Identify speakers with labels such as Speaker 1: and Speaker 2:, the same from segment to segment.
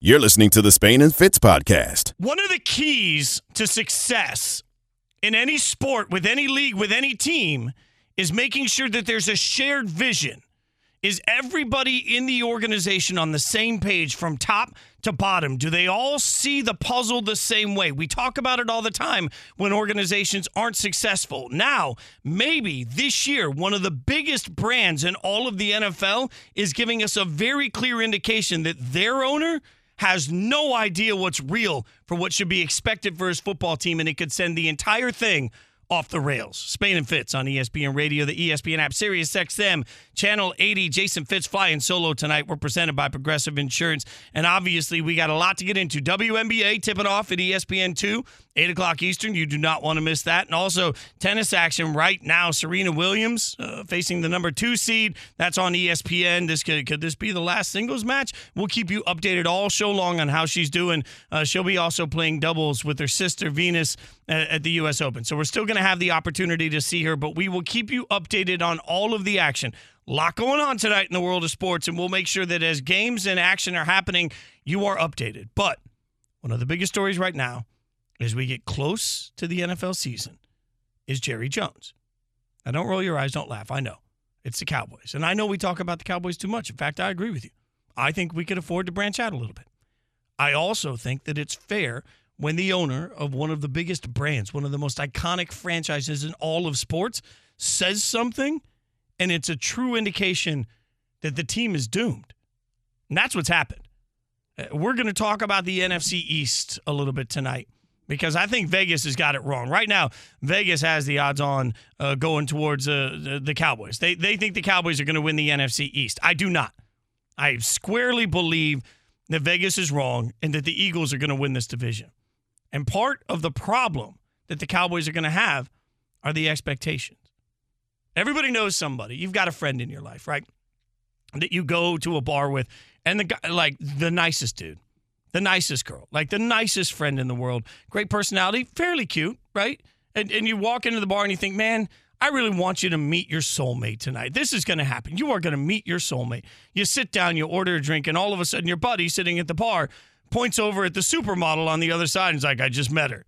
Speaker 1: You're listening to the Spain and Fitz podcast.
Speaker 2: One of the keys to success in any sport, with any league, with any team, is making sure that there's a shared vision. Is everybody in the organization on the same page from top to bottom? Do they all see the puzzle the same way? We talk about it all the time when organizations aren't successful. Now, maybe this year, one of the biggest brands in all of the NFL is giving us a very clear indication that their owner has no idea what's real for what should be expected for his football team, and it could send the entire thing off the rails. Spain and Fitz on ESPN Radio, the ESPN app, Sirius XM, Channel 80. Jason Fitz flying solo tonight. We're presented by Progressive Insurance. And obviously, we got a lot to get into. WNBA tipping off at ESPN 2, 8 o'clock Eastern. You do not want to miss that. And also, tennis action right now. Serena Williams uh, facing the number two seed. That's on ESPN. This could, could this be the last singles match? We'll keep you updated all show long on how she's doing. Uh, she'll be also playing doubles with her sister, Venus, at, the U.S. Open. So we're still going to have the opportunity to see her, but we will keep you updated on all of the action. A lot going on tonight in the world of sports, and we'll make sure that as games and action are happening, you are updated. But one of the biggest stories right now, as we get close to the NFL season, is Jerry Jones. Now, don't roll your eyes, don't laugh. I know it's the Cowboys, and I know we talk about the Cowboys too much. In fact, I agree with you. I think we could afford to branch out a little bit. I also think that it's fair when the owner of one of the biggest brands, one of the most iconic franchises in all of sports, says something and it's a true indication that the team is doomed. And that's what's happened. Uh, We're going to talk about the NFC East a little bit tonight because I think Vegas has got it wrong. Right now, Vegas has the odds on uh, going towards uh, the, the Cowboys. They, they think the Cowboys are going to win the NFC East. I do not. I squarely believe that Vegas is wrong and that the Eagles are going to win this division. And part of the problem that the Cowboys are going to have are the expectations. Everybody knows somebody. You've got a friend in your life, right? That you go to a bar with, and the guy, like the nicest dude, the nicest girl, like the nicest friend in the world, great personality, fairly cute, right? And, and you walk into the bar and you think, man, I really want you to meet your soulmate tonight. This is going to happen. You are going to meet your soulmate. You sit down, you order a drink, and all of a sudden your buddy sitting at the bar points over at the supermodel on the other side and is like, I just met her.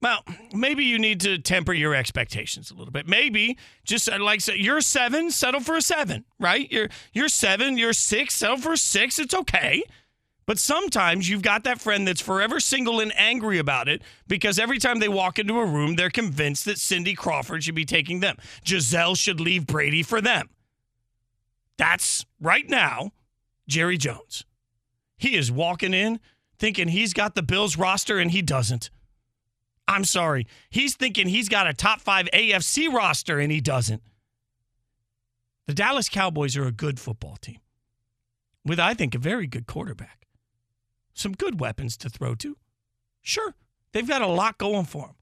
Speaker 2: Well, maybe you need to temper your expectations a little bit. Maybe just uh, like you're seven, settle for a seven, right? You're you're seven, you're six, settle for six. It's okay. But sometimes you've got that friend that's forever single and angry about it because every time they walk into a room, they're convinced that Cindy Crawford should be taking them. Gisele should leave Brady for them. That's right now, Jerry Jones. He is walking in thinking he's got the Bills roster and he doesn't. I'm sorry. He's thinking he's got a top five AFC roster and he doesn't. The Dallas Cowboys are a good football team with, I think, a very good quarterback. Some good weapons to throw to. Sure, they've got a lot going for them.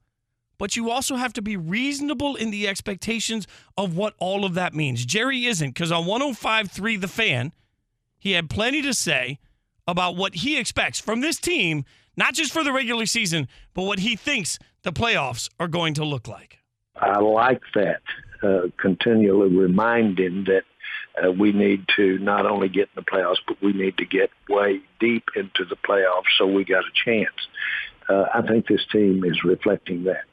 Speaker 2: But you also have to be reasonable in the expectations of what all of that means. Jerry isn't, because on 105.3 The Fan, he had plenty to say about what he expects from this team not just for the regular season, but what he thinks the playoffs are going to look like.
Speaker 3: I like that, uh, continually reminding that uh, we need to not only get in the playoffs, but we need to get way deep into the playoffs so we got a chance. Uh, I think this team is reflecting that.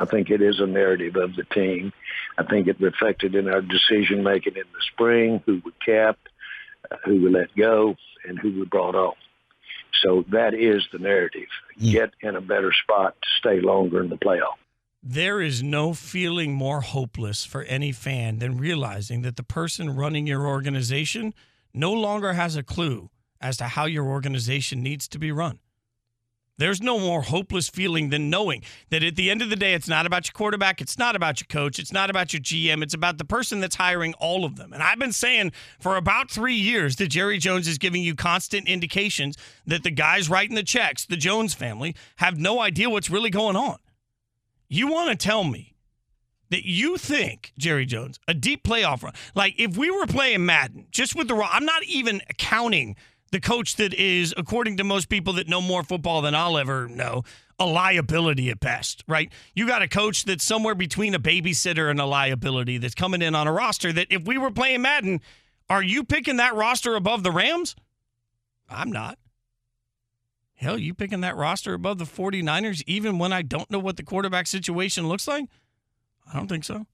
Speaker 3: I think it is a narrative of the team. I think it reflected in our decision making in the spring, who we kept, who we let go, and who we brought on. So that is the narrative. Hmm. Get in a better spot to stay longer in the playoff.
Speaker 2: There is no feeling more hopeless for any fan than realizing that the person running your organization no longer has a clue as to how your organization needs to be run. There's no more hopeless feeling than knowing that at the end of the day, it's not about your quarterback, it's not about your coach, it's not about your GM, it's about the person that's hiring all of them. And I've been saying for about three years that Jerry Jones is giving you constant indications that the guys writing the checks, the Jones family, have no idea what's really going on. You want to tell me that you think, Jerry Jones, a deep playoff run, like if we were playing Madden, just with the, Raw, I'm not even counting the coach that is, according to most people that know more football than I'll ever know, a liability at best, right? You got a coach that's somewhere between a babysitter and a liability that's coming in on a roster that if we were playing Madden, are you picking that roster above the Rams? I'm not. Hell, you picking that roster above the 49ers even when I don't know what the quarterback situation looks like? I don't think so.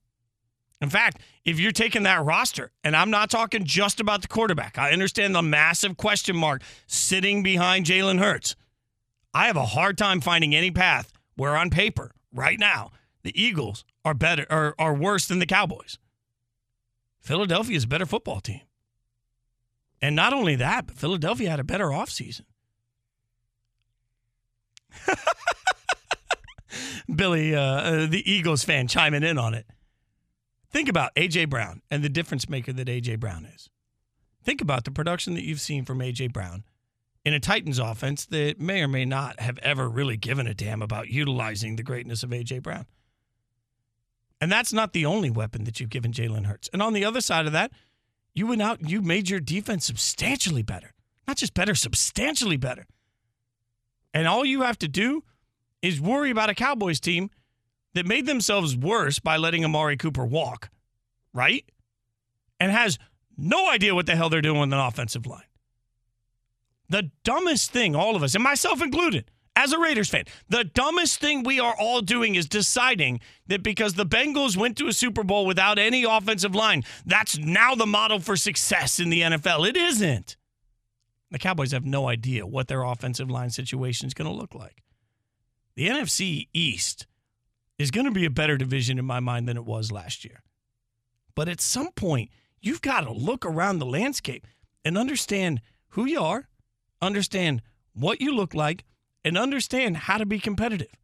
Speaker 2: In fact, if you're taking that roster, and I'm not talking just about the quarterback, I understand the massive question mark sitting behind Jalen Hurts. I have a hard time finding any path where on paper, right now, the Eagles are better or are worse than the Cowboys. Philadelphia is a better football team. And not only that, but Philadelphia had a better offseason. Billy, uh, uh, the Eagles fan, chiming in on it. Think about A.J. Brown and the difference maker that A.J. Brown is. Think about the production that you've seen from A.J. Brown in a Titans offense that may or may not have ever really given a damn about utilizing the greatness of A.J. Brown. And that's not the only weapon that you've given Jalen Hurts. And on the other side of that, you went out and you made your defense substantially better. Not just better, substantially better. And all you have to do is worry about a Cowboys team that made themselves worse by letting Amari Cooper walk, right? And has no idea what the hell they're doing with an offensive line. The dumbest thing, all of us, and myself included, as a Raiders fan, the dumbest thing we are all doing is deciding that because the Bengals went to a Super Bowl without any offensive line, that's now the model for success in the NFL. It isn't. The Cowboys have no idea what their offensive line situation is going to look like. The NFC East is going to be a better division in my mind than it was last year. But at some point, you've got to look around the landscape and understand who you are, understand what you look like, and understand how to be competitive.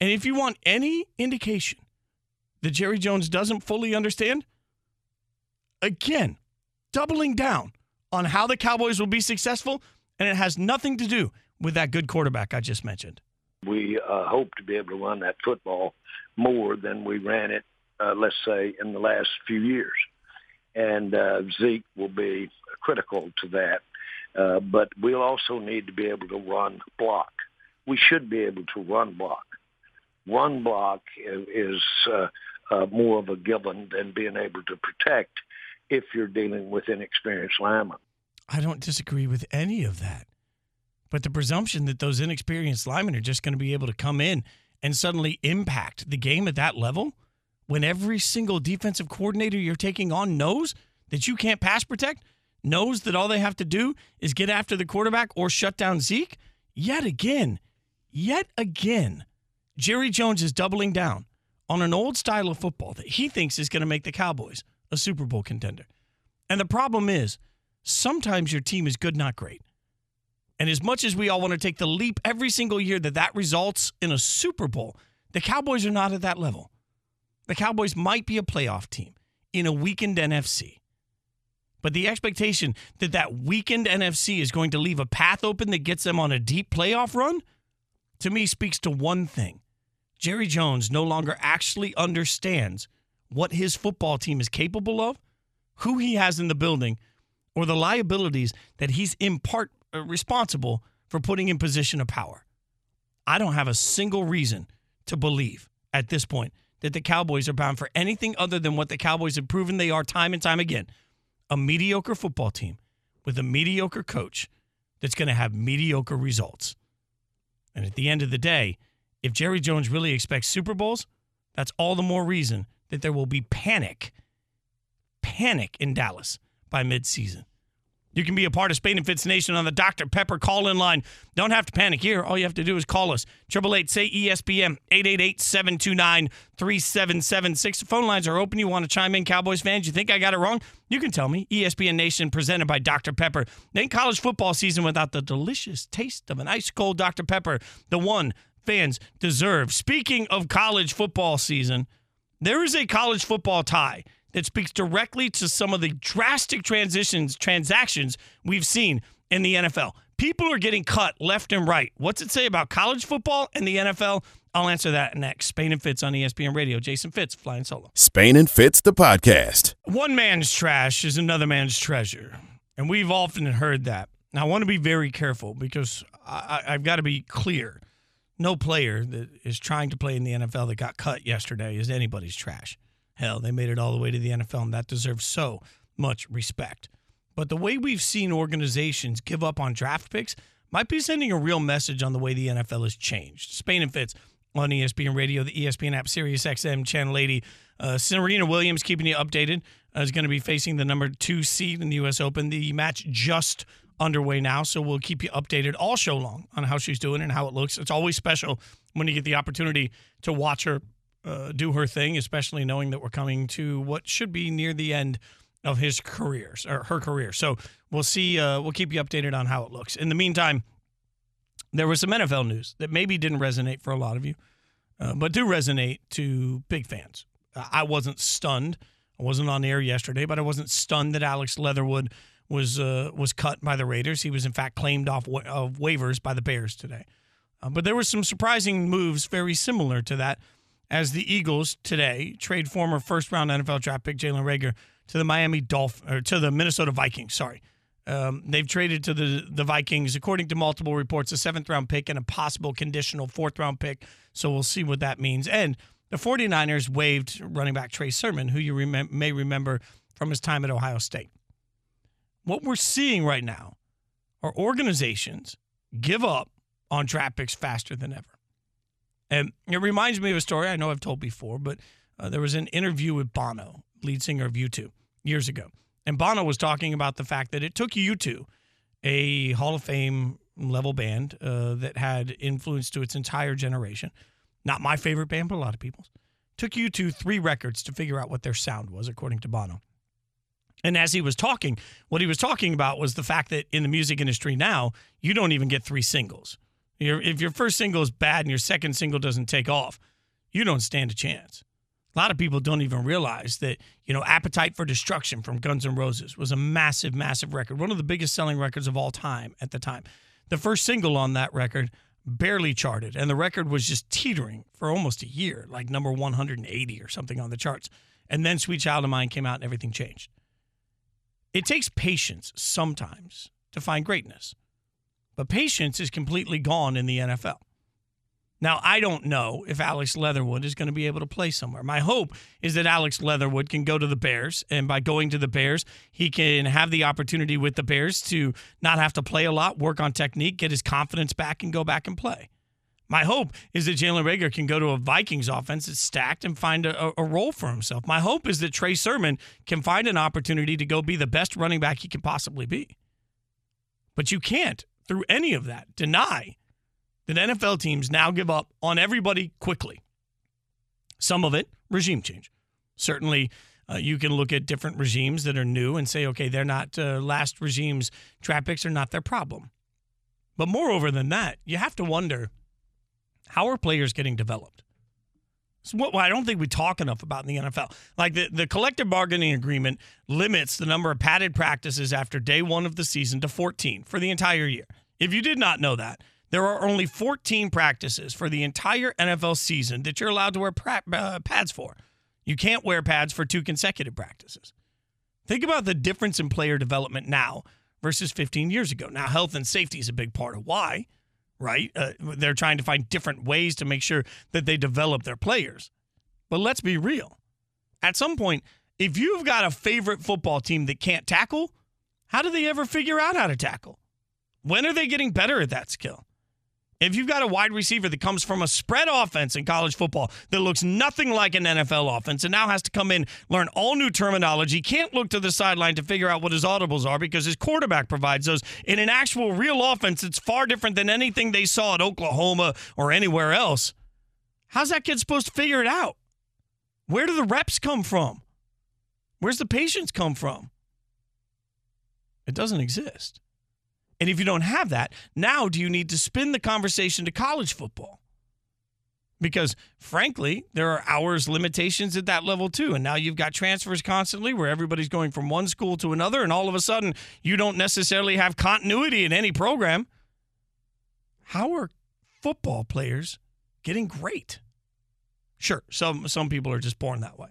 Speaker 2: And if you want any indication that Jerry Jones doesn't fully understand, again, doubling down on how the Cowboys will be successful, and it has nothing to do with that good quarterback I just mentioned.
Speaker 3: We uh, hope to be able to run that football more than we ran it, uh, let's say, in the last few years. And uh, Zeke will be critical to that. Uh, but we'll also need to be able to run block. We should be able to run block. Run block is uh, uh, more of a given than being able to protect if you're dealing with inexperienced linemen.
Speaker 2: I don't disagree with any of that. But the presumption that those inexperienced linemen are just going to be able to come in and suddenly impact the game at that level when every single defensive coordinator you're taking on knows that you can't pass protect, knows that all they have to do is get after the quarterback or shut down Zeke, yet again, yet again, Jerry Jones is doubling down on an old style of football that he thinks is going to make the Cowboys a Super Bowl contender. And the problem is, sometimes your team is good, not great. And as much as we all want to take the leap every single year that that results in a Super Bowl, the Cowboys are not at that level. The Cowboys might be a playoff team in a weakened NFC. But the expectation that that weakened NFC is going to leave a path open that gets them on a deep playoff run, to me speaks to one thing. Jerry Jones no longer actually understands what his football team is capable of, who he has in the building, or the liabilities that he's in part Uh, responsible for putting in position of power. I don't have a single reason to believe at this point that the Cowboys are bound for anything other than what the Cowboys have proven they are time and time again a mediocre football team with a mediocre coach that's going to have mediocre results. And at the end of the day, if Jerry Jones really expects Super Bowls, that's all the more reason that there will be panic, panic in Dallas by midseason. You can be a part of Spain and Fitz Nation on the Dr. Pepper call in line. Don't have to panic here. All you have to do is call us. 888 say ESPN 888 729 3776. The phone lines are open. You want to chime in, Cowboys fans? You think I got it wrong? You can tell me. ESPN Nation presented by Dr. Pepper. Ain't college football season without the delicious taste of an ice cold Dr. Pepper, the one fans deserve. Speaking of college football season, there is a college football tie that speaks directly to some of the drastic transitions, transactions we've seen in the NFL. People are getting cut left and right. What's it say about college football and the NFL? I'll answer that next. Spain and Fitz on ESPN Radio. Jason Fitz flying solo.
Speaker 1: Spain and Fitz, the podcast.
Speaker 2: One man's trash is another man's treasure. And we've often heard that. Now, I want to be very careful because I, have got to be clear. No player that is trying to play in the NFL that got cut yesterday is anybody's trash. Hell, they made it all the way to the NFL, and that deserves so much respect. But the way we've seen organizations give up on draft picks might be sending a real message on the way the NFL has changed. Spain and Fitz on ESPN Radio, the ESPN app, Sirius XM, Channel 80. Uh, Serena Williams keeping you updated uh, is going to be facing the number two seed in the U.S. Open. The match just underway now, so we'll keep you updated all show long on how she's doing and how it looks. It's always special when you get the opportunity to watch her uh, do her thing, especially knowing that we're coming to what should be near the end of his career or her career. So we'll see. Uh, we'll keep you updated on how it looks. In the meantime, there was some NFL news that maybe didn't resonate for a lot of you, uh, but do resonate to big fans. I wasn't stunned. I wasn't on air yesterday, but I wasn't stunned that Alex Leatherwood was uh, was cut by the Raiders. He was in fact claimed off wa- of waivers by the Bears today. Uh, but there were some surprising moves very similar to that as the Eagles today trade former first round NFL draft pick Jalen Reagor to the Miami Dolph or to the Minnesota Vikings. Sorry. Um, they've traded to the the Vikings, according to multiple reports, a seventh round pick and a possible conditional fourth round pick. So we'll see what that means. And the 49ers waived running back Trey Sermon, who you remem- may remember from his time at Ohio State. What we're seeing right now are organizations give up on draft picks faster than ever. And it reminds me of a story I know I've told before, but uh, there was an interview with Bono, lead singer of U2, years ago. And Bono was talking about the fact that it took U2, a Hall of Fame level band uh, that had influence to its entire generation, not my favorite band, but a lot of people's, took U2 three records to figure out what their sound was, according to Bono. And as he was talking, what he was talking about was the fact that in the music industry now, you don't even get three singles. If your first single is bad and your second single doesn't take off, you don't stand a chance. A lot of people don't even realize that, you know, Appetite for Destruction from Guns N' Roses was a massive, massive record, one of the biggest selling records of all time at the time. The first single on that record barely charted, and the record was just teetering for almost a year, like number 180 or something on the charts. And then Sweet Child of Mine came out and everything changed. It takes patience sometimes to find greatness, but patience is completely gone in the NFL. Now, I don't know if Alex Leatherwood is going to be able to play somewhere. My hope is that Alex Leatherwood can go to the Bears, and by going to the Bears, he can have the opportunity with the Bears to not have to play a lot, work on technique, get his confidence back, and go back and play. My hope is that Jalen Reagor can go to a Vikings offense that's stacked and find a, a, role for himself. My hope is that Trey Sermon can find an opportunity to go be the best running back he can possibly be. But you can't, through any of that, deny that NFL teams now give up on everybody quickly. Some of it, regime change. Certainly, uh, you can look at different regimes that are new and say, okay, they're not uh, last regime's trap picks are not their problem. But moreover than that, you have to wonder how are players getting developed? What I don't think we talk enough about in the NFL. Like the, the collective bargaining agreement limits the number of padded practices after day one of the season to 14 for the entire year. If you did not know that, there are only 14 practices for the entire NFL season that you're allowed to wear pra- uh, pads for. You can't wear pads for two consecutive practices. Think about the difference in player development now versus 15 years ago. Now, health and safety is a big part of why, right? Uh, they're trying to find different ways to make sure that they develop their players. But let's be real. At some point, if you've got a favorite football team that can't tackle, how do they ever figure out how to tackle? When are they getting better at that skill? If you've got a wide receiver that comes from a spread offense in college football that looks nothing like an NFL offense and now has to come in, learn all new terminology, can't look to the sideline to figure out what his audibles are because his quarterback provides those in an actual real offense it's far different than anything they saw at Oklahoma or anywhere else. How's that kid supposed to figure it out? Where do the reps come from? Where's the patience come from? It doesn't exist. And if you don't have that, now do you need to spin the conversation to college football? Because frankly, there are hours limitations at that level too. And now you've got transfers constantly where everybody's going from one school to another. And all of a sudden, you don't necessarily have continuity in any program. How are football players getting great? Sure, some, some people are just born that way.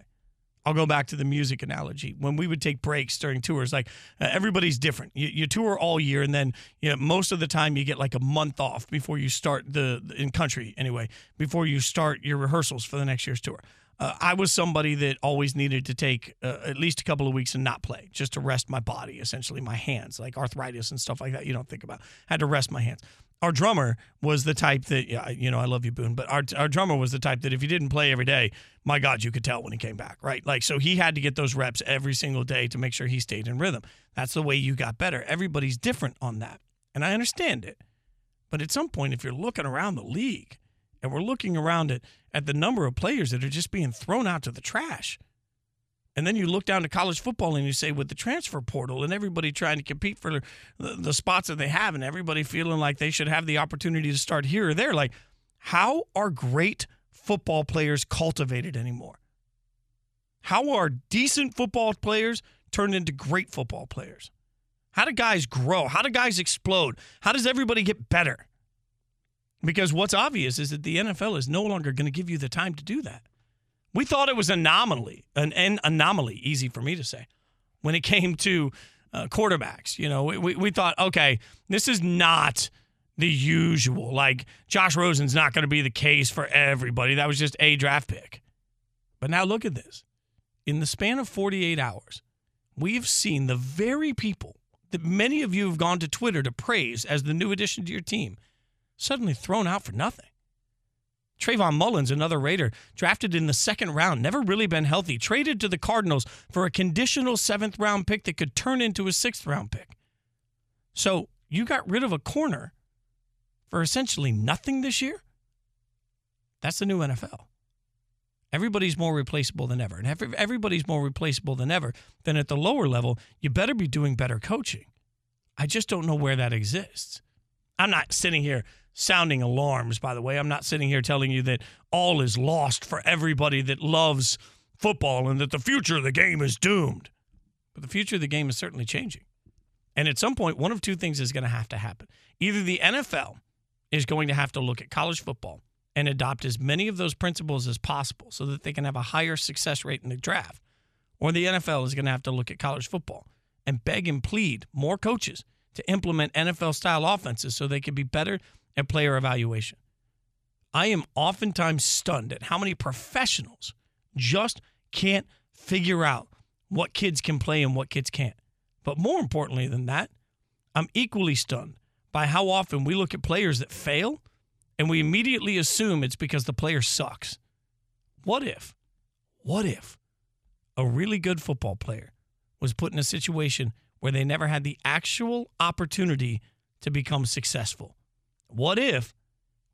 Speaker 2: I'll go back to the music analogy. When we would take breaks during tours, like uh, everybody's different. You, you, tour all year, and then you know, most of the time you get like a month off before you start the in country anyway. Before you start your rehearsals for the next year's tour, uh, I was somebody that always needed to take uh, at least a couple of weeks and not play, just to rest my body, essentially my hands, like arthritis and stuff like that. You don't think about. I had to rest my hands. Our drummer was the type that, you know, I love you, Boone, but our, our drummer was the type that if he didn't play every day, my God, you could tell when he came back, right? Like, so he had to get those reps every single day to make sure he stayed in rhythm. That's the way you got better. Everybody's different on that. And I understand it. But at some point, if you're looking around the league and we're looking around at, at the number of players that are just being thrown out to the trash, and then you look down to college football and you say, with the transfer portal and everybody trying to compete for the, the, spots that they have and everybody feeling like they should have the opportunity to start here or there, like, how are great football players cultivated anymore? How are decent football players turned into great football players? How do guys grow? How do guys explode? How does everybody get better? Because what's obvious is that the NFL is no longer going to give you the time to do that. We thought it was anomaly, an, an anomaly, easy for me to say, when it came to uh, quarterbacks. You know, we, we thought, okay, this is not the usual. Like Josh Rosen's not going to be the case for everybody. That was just a draft pick. But now look at this. In the span of 48 hours, we've seen the very people that many of you have gone to Twitter to praise as the new addition to your team suddenly thrown out for nothing. Trayvon Mullen, another Raider, drafted in the second round, never really been healthy, traded to the Cardinals for a conditional seventh round pick that could turn into a sixth round pick. So you got rid of a corner for essentially nothing this year? That's the new NFL. Everybody's more replaceable than ever. And everybody's more replaceable than ever, then at the lower level, you better be doing better coaching. I just don't know where that exists. I'm not sitting here sounding alarms, by the way. I'm not sitting here telling you that all is lost for everybody that loves football and that the future of the game is doomed. But the future of the game is certainly changing. And at some point, one of two things is going to have to happen. Either the NFL is going to have to look at college football and adopt as many of those principles as possible so that they can have a higher success rate in the draft, or the NFL is going to have to look at college football and beg and plead more coaches to implement NFL style offenses so they can be better at player evaluation. I am oftentimes stunned at how many professionals just can't figure out what kids can play and what kids can't. But more importantly than that, I'm equally stunned by how often we look at players that fail and we immediately assume it's because the player sucks. What if, what if a really good football player was put in a situation where they never had the actual opportunity to become successful? What if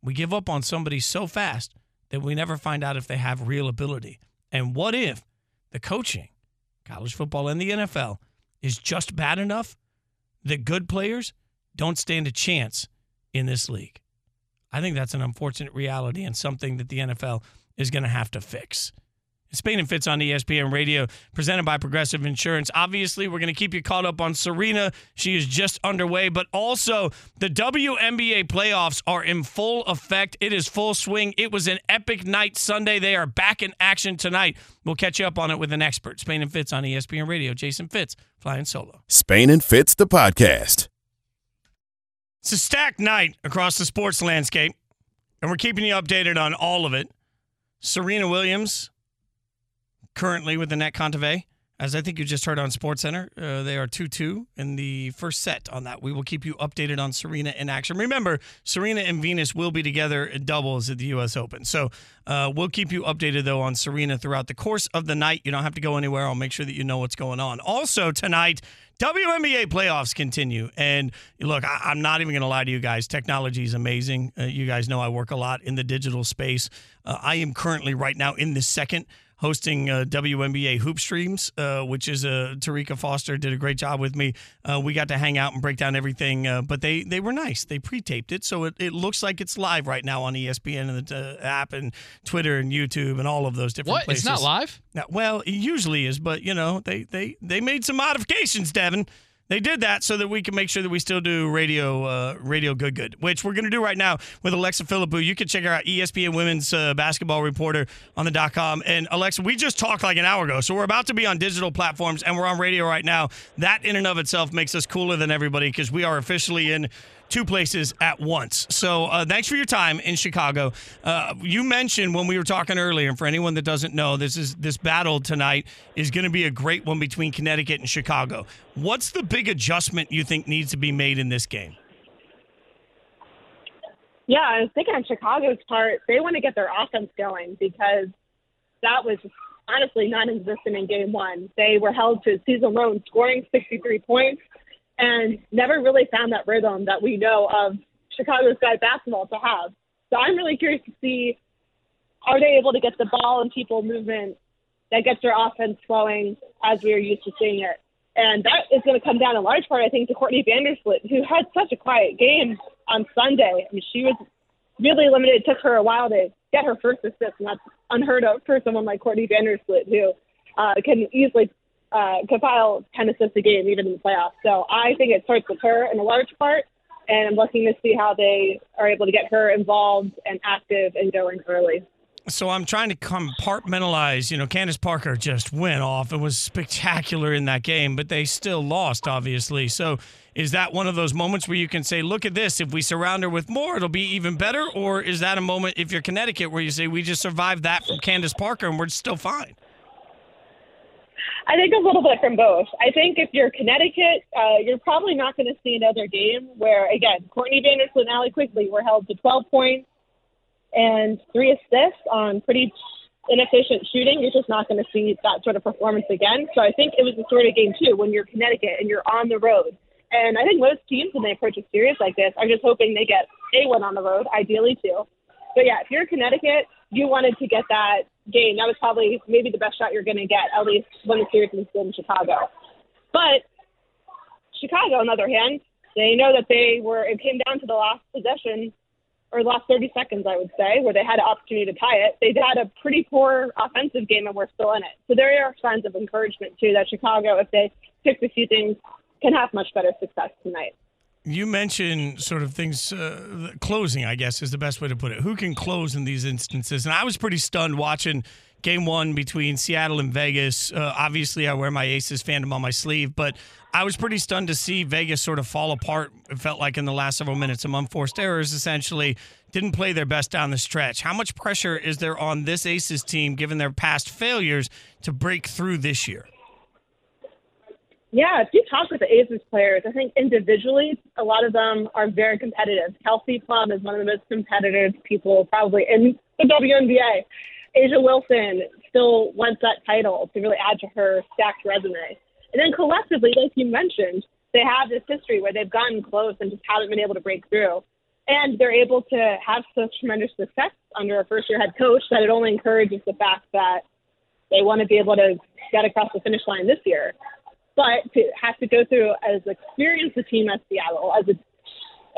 Speaker 2: we give up on somebody so fast that we never find out if they have real ability? And what if the coaching, college football and the NFL, is just bad enough that good players don't stand a chance in this league? I think that's an unfortunate reality and something that the NFL is going to have to fix. Spain and Fitz on ESPN Radio, presented by Progressive Insurance. Obviously, we're going to keep you caught up on Serena. She is just underway, but also the WNBA playoffs are in full effect. It is full swing. It was an epic night Sunday. They are back in action tonight. We'll catch you up on it with an expert. Spain and Fitz on ESPN Radio. Jason Fitz flying solo.
Speaker 1: Spain and Fitz, the podcast.
Speaker 2: It's a stacked night across the sports landscape, and we're keeping you updated on all of it. Serena Williams currently with the Anett Kontaveit. As I think you just heard on SportsCenter, uh, they are 2 2 in the first set on that. We will keep you updated on Serena in action. Remember, Serena and Venus will be together in doubles at the U.S. Open. So uh, we'll keep you updated, though, on Serena throughout the course of the night. You don't have to go anywhere. I'll make sure that you know what's going on. Also, tonight, WNBA playoffs continue. And look, I, am not even going to lie to you guys. Technology is amazing. Uh, you guys know I work a lot in the digital space. Uh, I am currently, right now, in the second hosting uh, WNBA hoop streams, uh, which is uh, Terrika Foster did a great job with me. Uh, we got to hang out and break down everything, uh, but they they were nice. They pre-taped it, so it, it looks like it's live right now on ESPN and the uh, app and Twitter and YouTube and all of those different
Speaker 4: what?
Speaker 2: places.
Speaker 4: It's not live?
Speaker 2: Now, well, it usually is, but you know they they they made some modifications, Devin. They did that so that we can make sure that we still do radio, uh, radio good, good, which we're going to do right now with Alexa Philippou. You can check her out, ESPN Women's uh, Basketball Reporter on the dot com. And Alexa, we just talked like an hour ago, so we're about to be on digital platforms and we're on radio right now. That in and of itself makes us cooler than everybody because we are officially in two places at once. So uh, thanks for your time in Chicago. Uh, you mentioned when we were talking earlier, and for anyone that doesn't know, this is this battle tonight is going to be a great one between Connecticut and Chicago. What's the big adjustment you think needs to be made in this game?
Speaker 4: Yeah, I was thinking on Chicago's part, they want to get their offense going because that was honestly non-existent in game one. They were held to season low in scoring 63 points and never really found that rhythm that we know of Chicago Sky basketball to have. So I'm really curious to see are they able to get the ball and people movement that gets their offense flowing as we are used to seeing it. And that is going to come down in large part, I think, to Courtney Vandersloot, who had such a quiet game on Sunday. I mean, she was really limited. It took her a while to get her first assist, and that's unheard of for someone like Courtney Vandersloot, who uh, can easily uh, compile 10 assists a game, even in the playoffs. So I think it starts with her in a large part, and I'm looking to see how they are able to get her involved and active and going early.
Speaker 2: So I'm trying to compartmentalize. You know, Candace Parker just went off and was spectacular in that game, but they still lost, obviously. So is that one of those moments where you can say, look at this, if we surround her with more, it'll be even better? Or is that a moment, if you're Connecticut, where you say, we just survived that from Candace Parker and we're still fine?
Speaker 4: I think a little bit from both. I think if you're Connecticut, uh, you're probably not going to see another game where, again, Courtney Vandersloot and Allie Quigley were held to 12 points and three assists on pretty inefficient shooting. You're just not going to see that sort of performance again. So I think it was the sort of game, too, when you're Connecticut and you're on the road. And I think most teams, when they approach a series like this, are just hoping they get a one on the road, ideally, too. But yeah, if you're Connecticut, you wanted to get that game. That was probably maybe the best shot you're going to get, at least when the series is in Chicago. But Chicago, on the other hand, they know that they were. It came down to the last possession, or last 30 seconds, I would say, where they had an opportunity to tie it. They had a pretty poor offensive game, and we're still in it. So there are signs of encouragement too that Chicago, if they fix a few things, can have much better success tonight
Speaker 2: you mentioned sort of things uh, closing i guess is the best way to put it. Who can close in these instances? And i was pretty stunned watching game one between seattle and vegas. Uh, obviously i wear my aces fandom on my sleeve but i was pretty stunned to see vegas sort of fall apart it felt like in the last several minutes some unforced errors essentially. Didn't play their best down the stretch. How much pressure is there on this aces team given their past failures to break through this year
Speaker 4: yeah, if you talk with the Aces players, I think individually, a lot of them are very competitive. Kelsey Plum is one of the most competitive people probably in the WNBA. A'ja Wilson still wants that title to really add to her stacked resume. And then collectively, like you mentioned, they have this history where they've gotten close and just haven't been able to break through. And they're able to have such tremendous success under a first year head coach that it only encourages the fact that they want to be able to get across the finish line this year but to have to go through as experienced a team as Seattle, as a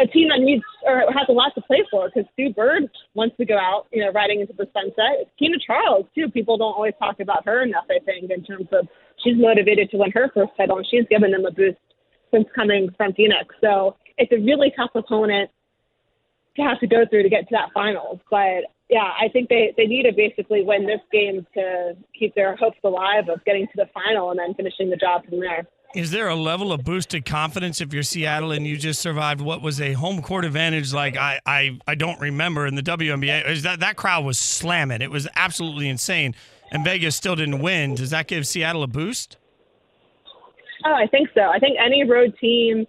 Speaker 4: a team that needs or has a lot to play for because Sue Bird wants to go out, you know, riding into the sunset. It's Tina Charles too. People don't always talk about her enough. I think in terms of she's motivated to win her first title and she's given them a boost since coming from Phoenix. So it's a really tough opponent to have to go through to get to that finals. But yeah, I think they, they need to basically win this game to keep their hopes alive of getting to the final and then finishing the job from there.
Speaker 2: Is there a level of boosted confidence if you're Seattle and you just survived what was a home court advantage like I, I, I don't remember in the WNBA? Is that that crowd was slamming. It was absolutely insane. And Vegas still didn't win. Does that give Seattle a boost?
Speaker 4: Oh, I think so. I think any road team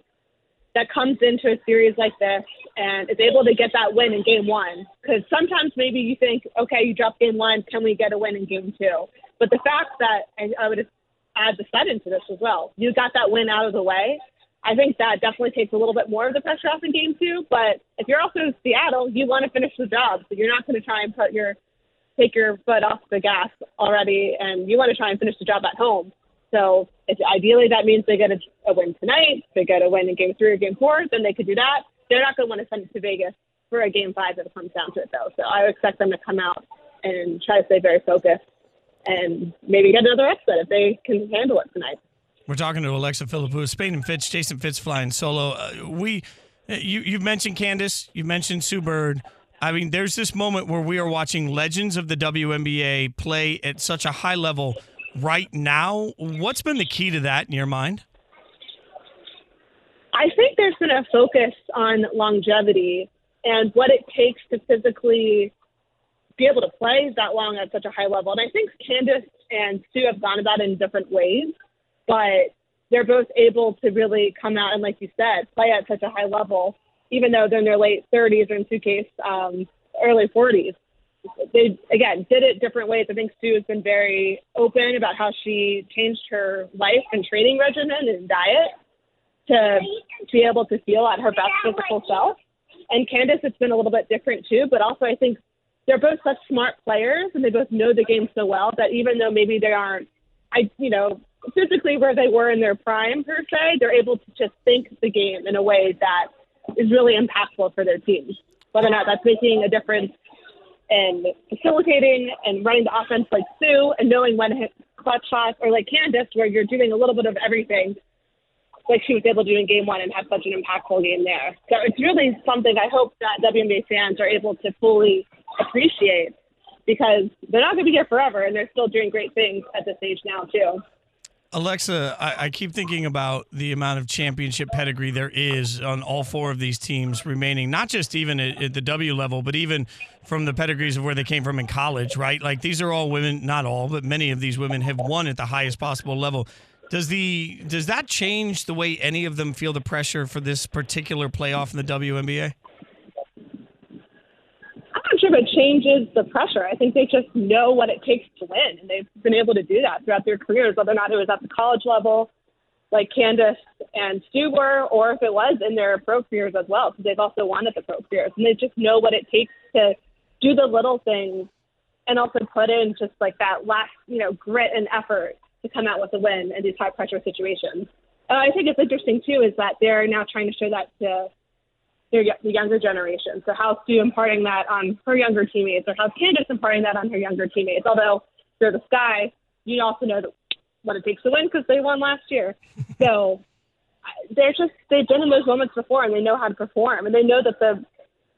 Speaker 4: that comes into a series like this and is able to get that win in game one. Because sometimes maybe you think, okay, you dropped game one, can we get a win in game two? But the fact that, and I would add the set into this as well, you got that win out of the way. I think that definitely takes a little bit more of the pressure off in game two. But if you're also Seattle, you want to finish the job. So you're not going to try and put your, take your foot off the gas already. And you want to try and finish the job at home. So if ideally that means they get a, a win tonight, they get a win in game three or game four, then they could do that. They're not going to want to send it to Vegas for a game five if it comes down to it, though. So I would expect them to come out and try to stay very focused and maybe get another upset if they can handle it tonight.
Speaker 2: We're talking to Alexa Philippou, Spain and Fitz, Jason Fitz flying solo. Uh, we, you, you've mentioned Candace, you mentioned Sue Bird. I mean, there's this moment where we are watching legends of the WNBA play at such a high level right now. What's been the key to that in your mind?
Speaker 4: I think there's been a focus on longevity and what it takes to physically be able to play that long at such a high level. And I think Candace and Sue have gone about it in different ways, but they're both able to really come out and, like you said, play at such a high level, even though they're in their late 30s or in Sue's case, um, early 40s. They again did it different ways. I think Sue has been very open about how she changed her life and training regimen and diet to be able to feel at her best physical self. And Candace, it's been a little bit different too, but also I think they're both such smart players and they both know the game so well that even though maybe they aren't, I you know, physically where they were in their prime per se, they're able to just think the game in a way that is really impactful for their teams. Whether or not that's making a difference in facilitating and running the offense like Sue and knowing when hit clutch shots or like Candace where you're doing a little bit of everything like she was able to do in game one and have such an impactful game there. So it's really something I hope that WNBA fans are able to fully appreciate because they're not going to be here forever and they're still doing great things at this age now too.
Speaker 2: Alexa, I, I, keep thinking about the amount of championship pedigree there is on all four of these teams remaining, not just even at, at, the W level, but even from the pedigrees of where they came from in college, right? Like these are all women, not all, but many of these women have won at the highest possible level. Does the does that change the way any of them feel the pressure for this particular playoff in the WNBA?
Speaker 4: Sure if it changes the pressure. I think they just know what it takes to win, and they've been able to do that throughout their careers, whether or not it was at the college level, like Candace and Sue were, or if it was in their pro careers as well, because they've also won at the pro careers, and they just know what it takes to do the little things and also put in just like that last, you know, grit and effort to come out with a win in these high pressure situations. Uh, I think it's interesting too is that they're now trying to show that to their the younger generation. So how's Sue imparting that on her younger teammates, or how's Candace imparting that on her younger teammates? Although they're the sky, you also know that what it takes to win because they won last year. So they're just they've been in those moments before and they know how to perform and they know that the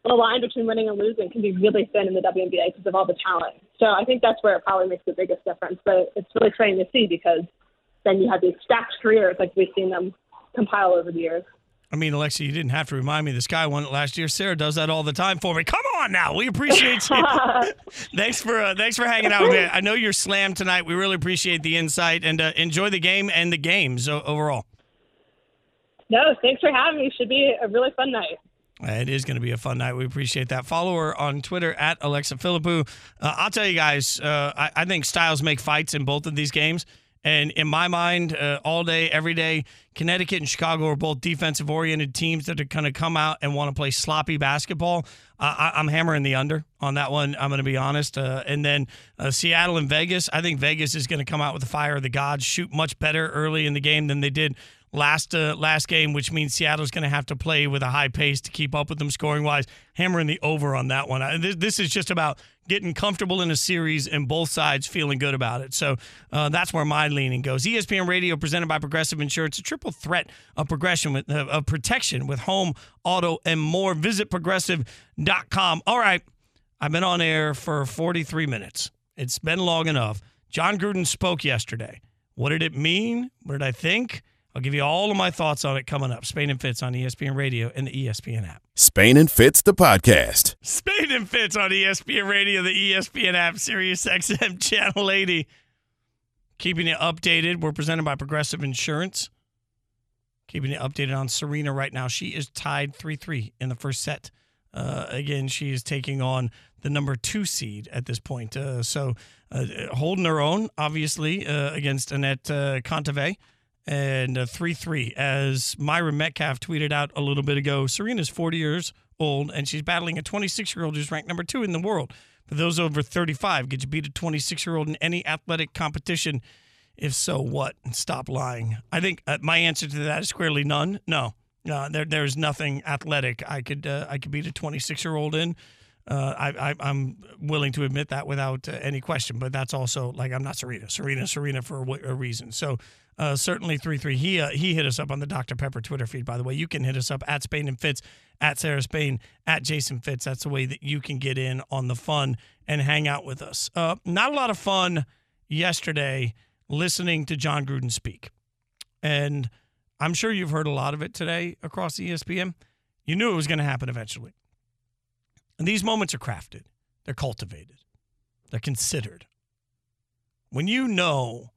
Speaker 4: the line between winning and losing can be really thin in the WNBA because of all the talent. So I think that's where it probably makes the biggest difference. But it's really exciting to see because then you have these stacked careers like we've seen them compile over the years.
Speaker 2: I mean, Alexa, you didn't have to remind me. The Sky won it last year. Sarah does that all the time for me. Come on now, we appreciate you. thanks for uh, thanks for hanging out. with me. I know you're slammed tonight. We really appreciate the insight and uh, enjoy the game and the games overall.
Speaker 4: No, thanks for having me. Should be a really fun night.
Speaker 2: It is going to be a fun night. We appreciate that. Follow her on Twitter at Alexa Philippou. Uh, I'll tell you guys, uh, I, I, think styles make fights in both of these games. And in my mind, uh, all day, every day, Connecticut and Chicago are both defensive oriented teams that are going to come out and want to play sloppy basketball. I, am hammering the under on that one. I'm going to be honest. Uh, and then uh, Seattle and Vegas. I think Vegas is going to come out with the fire of the gods, shoot much better early in the game than they did last uh, last game, which means Seattle's going to have to play with a high pace to keep up with them scoring wise. Hammering the over on that one. I, this, this, is just about getting comfortable in a series and both sides feeling good about it. So uh, that's where my leaning goes. ESPN Radio presented by Progressive Insurance, a triple threat of progression with uh, of protection with home, auto, and more. Visit progressive.com. All right, I've been on air for 43 minutes. It's been long enough. Jon Gruden spoke yesterday. What did it mean? What did I think? I'll give you all of my thoughts on it coming up. Spain and Fitz on ESPN Radio and the ESPN app.
Speaker 1: Spain and Fitz, the podcast.
Speaker 2: Spain and Fitz on ESPN Radio, the ESPN app, Sirius XM Channel 80. Keeping you updated. We're presented by Progressive Insurance. Keeping you updated on Serena right now. She is tied 3 3 in the first set. Uh, again, she is taking on the number two seed at this point. Uh, so uh, holding her own, obviously, uh, against Anett uh, Kontaveit and a 3 3. As Myra Metcalf tweeted out a little bit ago, Serena's 40 years old and she's battling a 26 year old who's ranked number two in the world. For those over 35, could you beat a 26 year old in any athletic competition? If so, what? And stop lying. I think uh, my answer to that is squarely none. No, uh, there, there's nothing athletic I could uh, I could beat a 26 year old in. Uh, I, am willing to admit that without uh, any question, but that's also like I'm not Serena. Serena, Serena for a, reason. So uh, certainly three three. He uh, he hit us up on the Dr Pepper Twitter feed. By the way, you can hit us up at Spain and Fitz, at Sarah Spain, at Jason Fitz. That's the way that you can get in on the fun and hang out with us. Uh, not a lot of fun yesterday listening to Jon Gruden speak, and I'm sure you've heard a lot of it today across ESPN. You knew it was going to happen eventually. And these moments are crafted, they're cultivated, they're considered. When you know,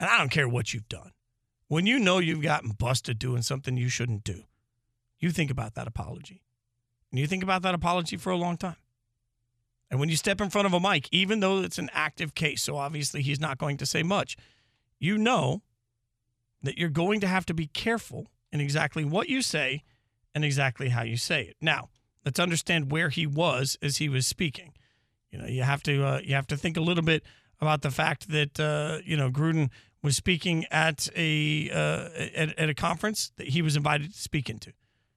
Speaker 2: and I don't care what you've done, when you know you've gotten busted doing something you shouldn't do, you think about that apology. And you think about that apology for a long time. And when you step in front of a mic, even though it's an active case, so obviously he's not going to say much, you know that you're going to have to be careful in exactly what you say and exactly how you say it. Now, let's understand where he was as he was speaking. You know, you have to uh, you have to think a little bit about the fact that uh, you know Gruden was speaking at a uh, at, at, a conference that he was invited to speak into.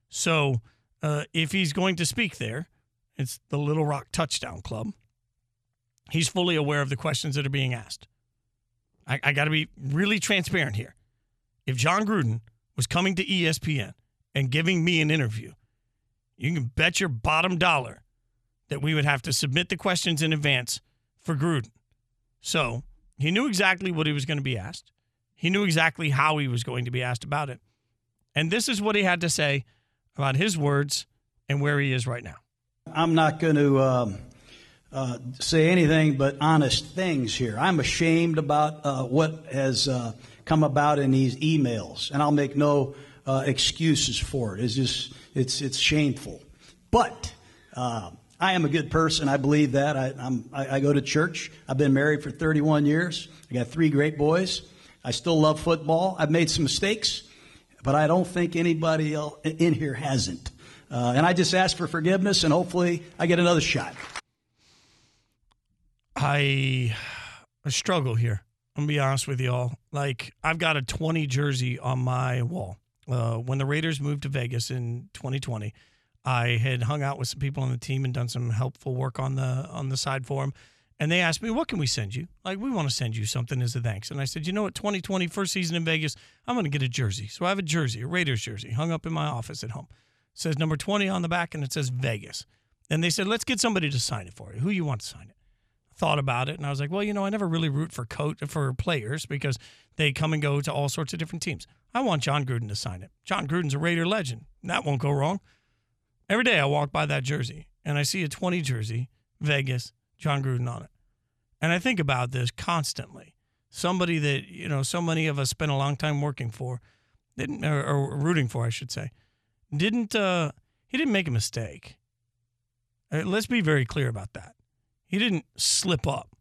Speaker 2: So uh, if he's going to speak there, it's the Little Rock Touchdown Club. He's fully aware of the questions that are being asked. I, I got to be really transparent here. If Jon Gruden was coming to ESPN and giving me an interview, you can bet your bottom dollar that we would have to submit the questions in advance for Gruden. So he knew exactly what he was going to be asked. He knew exactly how he was going to be asked about it. And this is what he had to say about his words and where he is right now.
Speaker 5: I'm not going to um, uh, say anything but honest things here. I'm ashamed about uh, what has uh, come about in these emails, and I'll make no uh, excuses for it. It's just it's it's shameful. But uh, I am a good person. I believe that. I, I, I go to church. I've been married for 31 years. I got three great boys. I still love football. I've made some mistakes, but I don't think anybody in here hasn't. Uh, and I just ask for forgiveness, and hopefully I get another shot.
Speaker 2: I, I struggle here. I'm gonna be honest with y'all. Like I've got a 20 jersey on my wall. Uh, when the Raiders moved to Vegas in 2020, I had hung out with some people on the team and done some helpful work on the on the side for them. And they asked me, "What can we send you? Like, we want to send you something as a thanks." And I said, "You know what? 2020 first season in Vegas, I'm going to get a jersey. So I have a jersey, a Raiders jersey, hung up in my office at home. It says number 20 on the back, and it says Vegas. And they said, "Let's get somebody to sign it for you. Who you want to sign it?" Thought about it, and I was like, "Well, you know, I never really root for coach for players because they come and go to all sorts of different teams. I want Jon Gruden to sign it. Jon Gruden's a Raider legend. That won't go wrong." Every day I walk by that jersey and I see a 20 jersey, Vegas, Jon Gruden on it. And I think about this constantly. Somebody that, you know, so many of us spent a long time working for, didn't, or, or rooting for, I should say, didn't, uh, he didn't make a mistake. Uh, let's be very clear about that. He didn't slip up.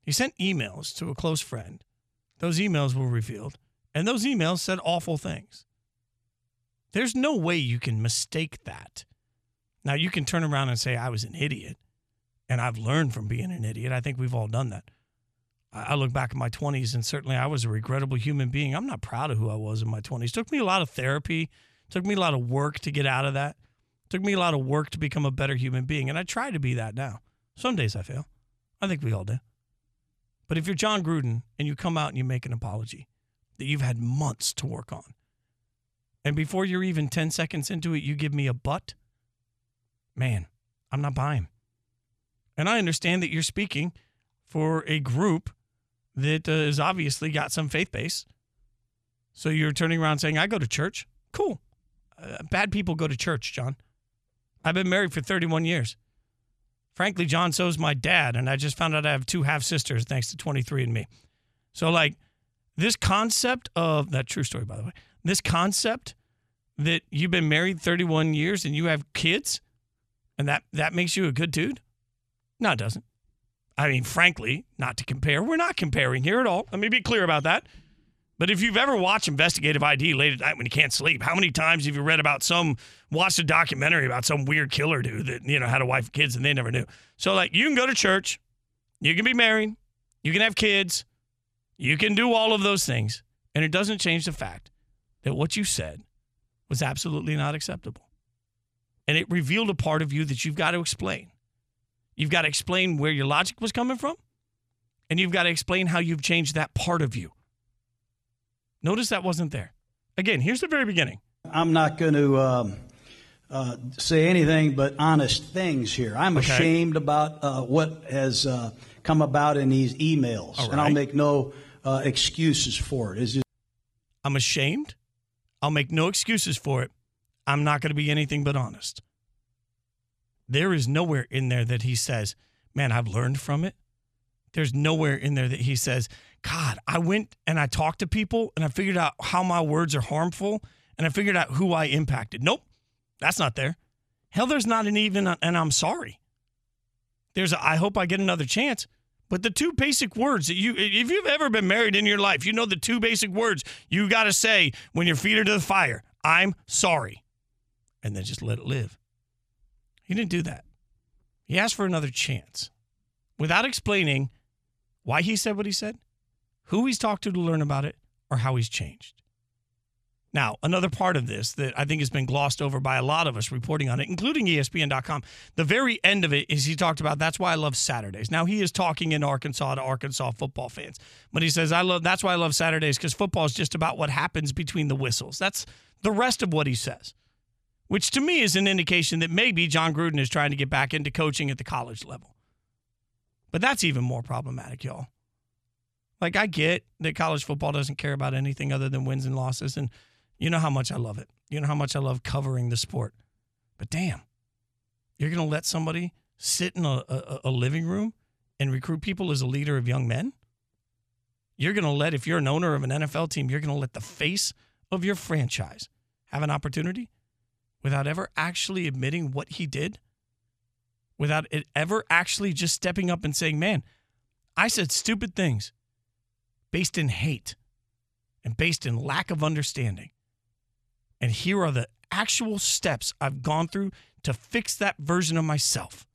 Speaker 2: He sent emails to a close friend. Those emails were revealed, and those emails said awful things. There's no way you can mistake that. Now, you can turn around and say, I was an idiot, and I've learned from being an idiot. I think we've all done that. I look back at my 20s, and certainly I was a regrettable human being. I'm not proud of who I was in my 20s. It took me a lot of therapy, took me a lot of work to get out of that. It took me a lot of work to become a better human being, and I try to be that now. Some days I fail. I think we all do. But if you're Jon Gruden and you come out and you make an apology that you've had months to work on, and before you're even 10 seconds into it, you give me a butt, man, I'm not buying. And I understand that you're speaking for a group that uh, has obviously got some faith base. So you're turning around saying, I go to church. Cool. Uh, bad people go to church, Jon. I've been married for 31 years. Frankly, Jon, so is my dad. And I just found out I have two half sisters thanks to 23andMe. So, like, this concept of that true story, by the way, this concept that you've been married 31 years and you have kids and that that makes you a good dude? No, it doesn't. I mean, frankly, not to compare. We're not comparing here at all. Let me be clear about that. But if you've ever watched investigative ID late at night when you can't sleep, how many times have you read about some watched a documentary about some weird killer dude that you know had a wife and kids and they never knew? So like, you can go to church, you can be married, you can have kids, you can do all of those things, and it doesn't change the fact that what you said was absolutely not acceptable and it revealed a part of you that you've got to explain. You've got to explain where your logic was coming from, and you've got to explain how you've changed that part of you. Notice that wasn't there. Again, here's the very beginning.
Speaker 5: I'm not going to um, uh, say anything but honest things here. I'm okay. ashamed about uh, what has uh, come about in these emails, right. and I'll make no uh, excuses for it. Just-
Speaker 2: I'm ashamed I'll make no excuses for it. I'm not going to be anything but honest. There is nowhere in there that he says, Man, I've learned from it. There's nowhere in there that he says, God, I went and I talked to people and I figured out how my words are harmful and I figured out who I impacted. Nope, that's not there. Hell, there's not an even, and I'm sorry. There's a, I hope I get another chance. But the two basic words that you, if you've ever been married in your life, you know the two basic words you got to say when your feet are to the fire I'm sorry. And then just let it live. He didn't do that. He asked for another chance without explaining why he said what he said, who he's talked to to learn about it, or how he's changed. Now, another part of this that I think has been glossed over by a lot of us reporting on it, including ESPN.com, the very end of it is he talked about that's why I love Saturdays. Now, he is talking in Arkansas to Arkansas football fans, but he says, I love that's why I love Saturdays because football is just about what happens between the whistles. That's the rest of what he says, which to me is an indication that maybe Jon Gruden is trying to get back into coaching at the college level. But that's even more problematic, y'all. Like, I get that college football doesn't care about anything other than wins and losses. And you know how much I love it. You know how much I love covering the sport. But damn, you're going to let somebody sit in a, a, a, living room and recruit people as a leader of young men? You're going to let, if you're an owner of an NFL team, you're going to let the face of your franchise have an opportunity without ever actually admitting what he did? Without it ever actually just stepping up and saying, man, I said stupid things based in hate and based in lack of understanding. And here are the actual steps I've gone through to fix that version of myself.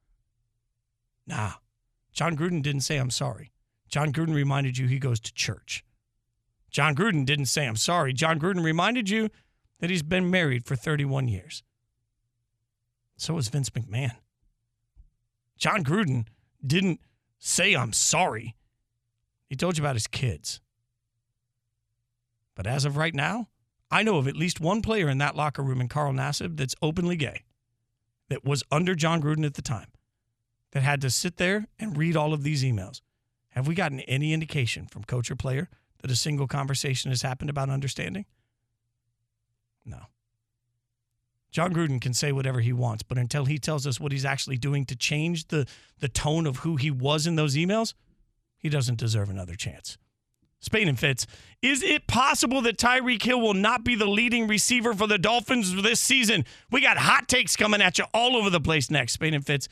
Speaker 2: Nah, Jon Gruden didn't say I'm sorry. Jon Gruden reminded you he goes to church. Jon Gruden didn't say I'm sorry. Jon Gruden reminded you that he's been married for 31 years. So was Vince McMahon. Jon Gruden didn't say I'm sorry. He told you about his kids. But as of right now, I know of at least one player in that locker room in Carl Nassib that's openly gay, that was under Jon Gruden at the time, that had to sit there and read all of these emails. Have we gotten any indication from coach or player that a single conversation has happened about understanding? No. Jon Gruden can say whatever he wants, but until he tells us what he's actually doing to change the, the tone of who he was in those emails, he doesn't deserve another chance. Spain and Fitz. Is it possible that Tyreek Hill will not be the leading receiver for the Dolphins this season? We got hot takes coming at you all over the place next. Spain and Fitz.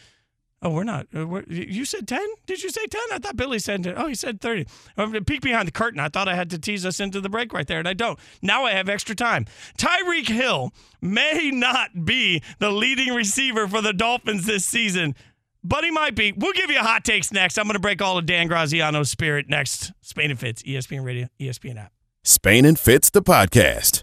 Speaker 2: Oh, we're not. Uh, we're, you said 10? Did you say 10? I thought Billy said 10. Oh, he said 30. Uh, peek behind the curtain. I thought I had to tease us into the break right there, and I don't. Now I have extra time. Tyreek Hill may not be the leading receiver for the Dolphins this season, but he might be. We'll give you hot takes next. I'm going to break all of Dan Graziano's spirit next. Spain and Fitz, ESPN Radio, ESPN app.
Speaker 1: Spain and Fitz, the podcast.